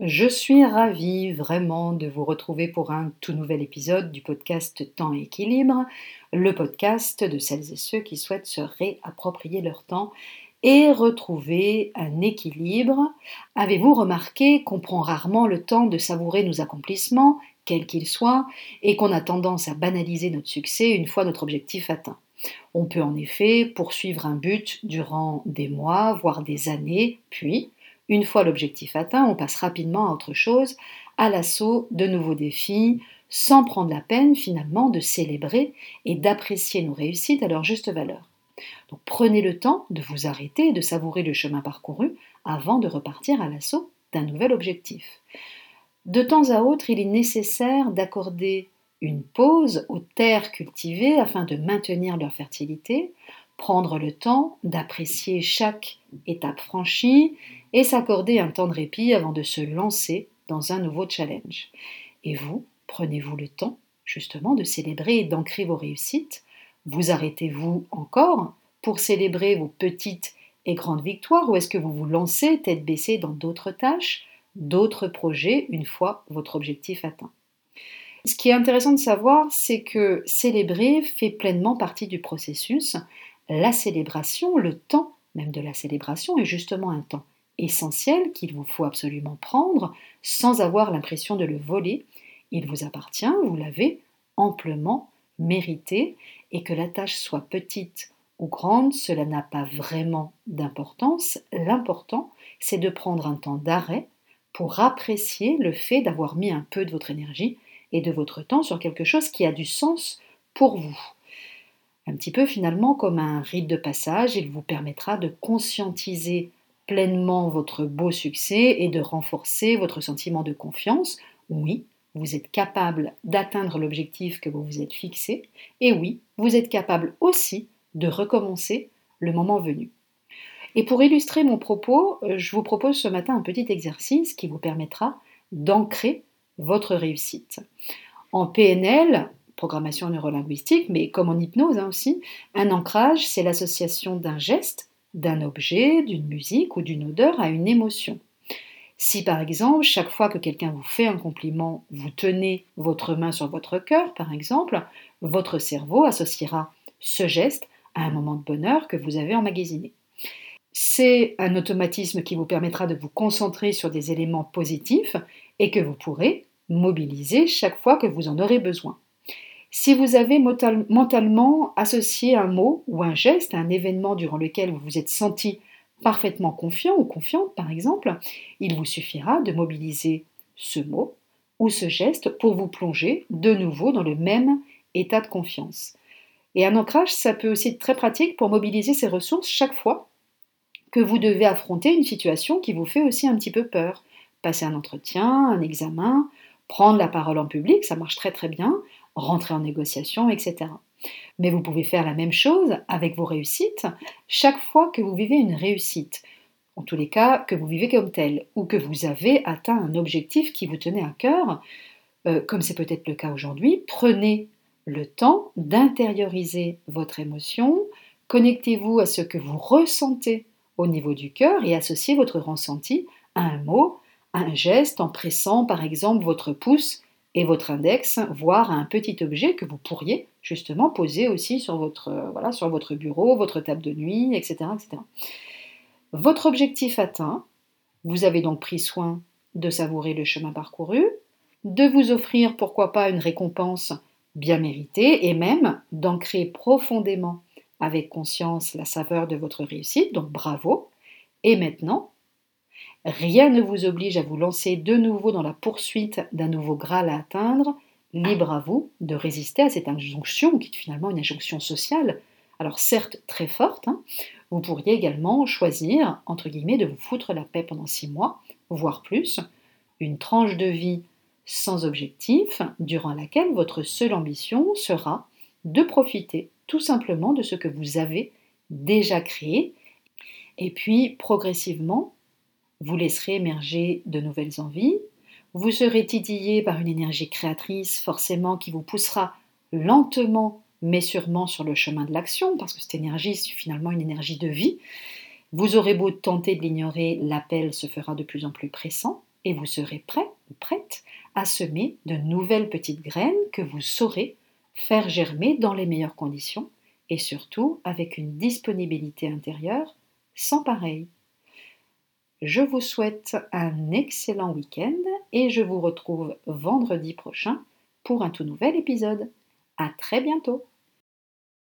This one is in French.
Je suis ravie vraiment de vous retrouver pour un tout nouvel épisode du podcast Temps et équilibre, le podcast de celles et ceux qui souhaitent se réapproprier leur temps et retrouver un équilibre. Avez-vous remarqué qu'on prend rarement le temps de savourer nos accomplissements, quels qu'ils soient, et qu'on a tendance à banaliser notre succès une fois notre objectif atteint? On peut en effet poursuivre un but durant des mois, voire des années, puis une fois l'objectif atteint, on passe rapidement à autre chose, à l'assaut de nouveaux défis, sans prendre la peine finalement de célébrer et d'apprécier nos réussites à leur juste valeur. Donc prenez le temps de vous arrêter de savourer le chemin parcouru avant de repartir à l'assaut d'un nouvel objectif. De temps à autre, il est nécessaire d'accorder une pause aux terres cultivées afin de maintenir leur fertilité, prendre le temps d'apprécier chaque étape franchie et s'accorder un temps de répit avant de se lancer dans un nouveau challenge. Et vous, prenez-vous le temps justement de célébrer et d'ancrer vos réussites? Vous arrêtez-vous encore pour célébrer vos petites et grandes victoires ou est-ce que vous vous lancez tête baissée dans d'autres tâches, d'autres projets une fois votre objectif atteint? Ce qui est intéressant de savoir, c'est que célébrer fait pleinement partie du processus. La célébration, le temps même de la célébration est justement un temps essentiel qu'il vous faut absolument prendre sans avoir l'impression de le voler. Il vous appartient, vous l'avez amplement mérité et que la tâche soit petite ou grande, cela n'a pas vraiment d'importance. L'important, c'est de prendre un temps d'arrêt pour apprécier le fait d'avoir mis un peu de votre énergie et de votre temps sur quelque chose qui a du sens pour vous un petit peu finalement comme un rite de passage, il vous permettra de conscientiser pleinement votre beau succès et de renforcer votre sentiment de confiance. Oui, vous êtes capable d'atteindre l'objectif que vous vous êtes fixé, et oui, vous êtes capable aussi de recommencer le moment venu. Et pour illustrer mon propos, je vous propose ce matin un petit exercice qui vous permettra d'ancrer votre réussite. En PNL, programmation neurolinguistique, mais comme en hypnose hein, aussi, un ancrage, c'est l'association d'un geste, d'un objet, d'une musique ou d'une odeur à une émotion. Si par exemple, chaque fois que quelqu'un vous fait un compliment, vous tenez votre main sur votre cœur, par exemple, votre cerveau associera ce geste à un moment de bonheur que vous avez emmagasiné. C'est un automatisme qui vous permettra de vous concentrer sur des éléments positifs et que vous pourrez mobiliser chaque fois que vous en aurez besoin. Si vous avez mentalement associé un mot ou un geste à un événement durant lequel vous vous êtes senti parfaitement confiant ou confiante, par exemple, il vous suffira de mobiliser ce mot ou ce geste pour vous plonger de nouveau dans le même état de confiance. Et un ancrage, ça peut aussi être très pratique pour mobiliser ces ressources chaque fois que vous devez affronter une situation qui vous fait aussi un petit peu peur. Passer un entretien, un examen, prendre la parole en public, ça marche très très bien, rentrer en négociation, etc. Mais vous pouvez faire la même chose avec vos réussites chaque fois que vous vivez une réussite, en tous les cas que vous vivez comme tel, ou que vous avez atteint un objectif qui vous tenait à cœur, euh, comme c'est peut-être le cas aujourd'hui, prenez le temps d'intérioriser votre émotion, connectez-vous à ce que vous ressentez au niveau du cœur et associez votre ressenti à un mot, un geste en pressant par exemple votre pouce et votre index, voire un petit objet que vous pourriez justement poser aussi sur votre, euh, voilà, sur votre bureau, votre table de nuit, etc., etc. Votre objectif atteint, vous avez donc pris soin de savourer le chemin parcouru, de vous offrir pourquoi pas une récompense bien méritée et même d'ancrer profondément avec conscience la saveur de votre réussite, donc bravo. Et maintenant, Rien ne vous oblige à vous lancer de nouveau dans la poursuite d'un nouveau Graal à atteindre. Libre à vous de résister à cette injonction, qui est finalement une injonction sociale, alors certes très forte. Hein. vous pourriez également choisir, entre guillemets, de vous foutre la paix pendant six mois, voire plus, une tranche de vie sans objectif, durant laquelle votre seule ambition sera de profiter tout simplement de ce que vous avez déjà créé, et puis progressivement vous laisserez émerger de nouvelles envies, vous serez titillé par une énergie créatrice forcément qui vous poussera lentement mais sûrement sur le chemin de l'action, parce que cette énergie, c'est finalement une énergie de vie. Vous aurez beau tenter de l'ignorer, l'appel se fera de plus en plus pressant, et vous serez prêt ou prête à semer de nouvelles petites graines que vous saurez faire germer dans les meilleures conditions et surtout avec une disponibilité intérieure sans pareil. Je vous souhaite un excellent week-end et je vous retrouve vendredi prochain pour un tout nouvel épisode. À très bientôt!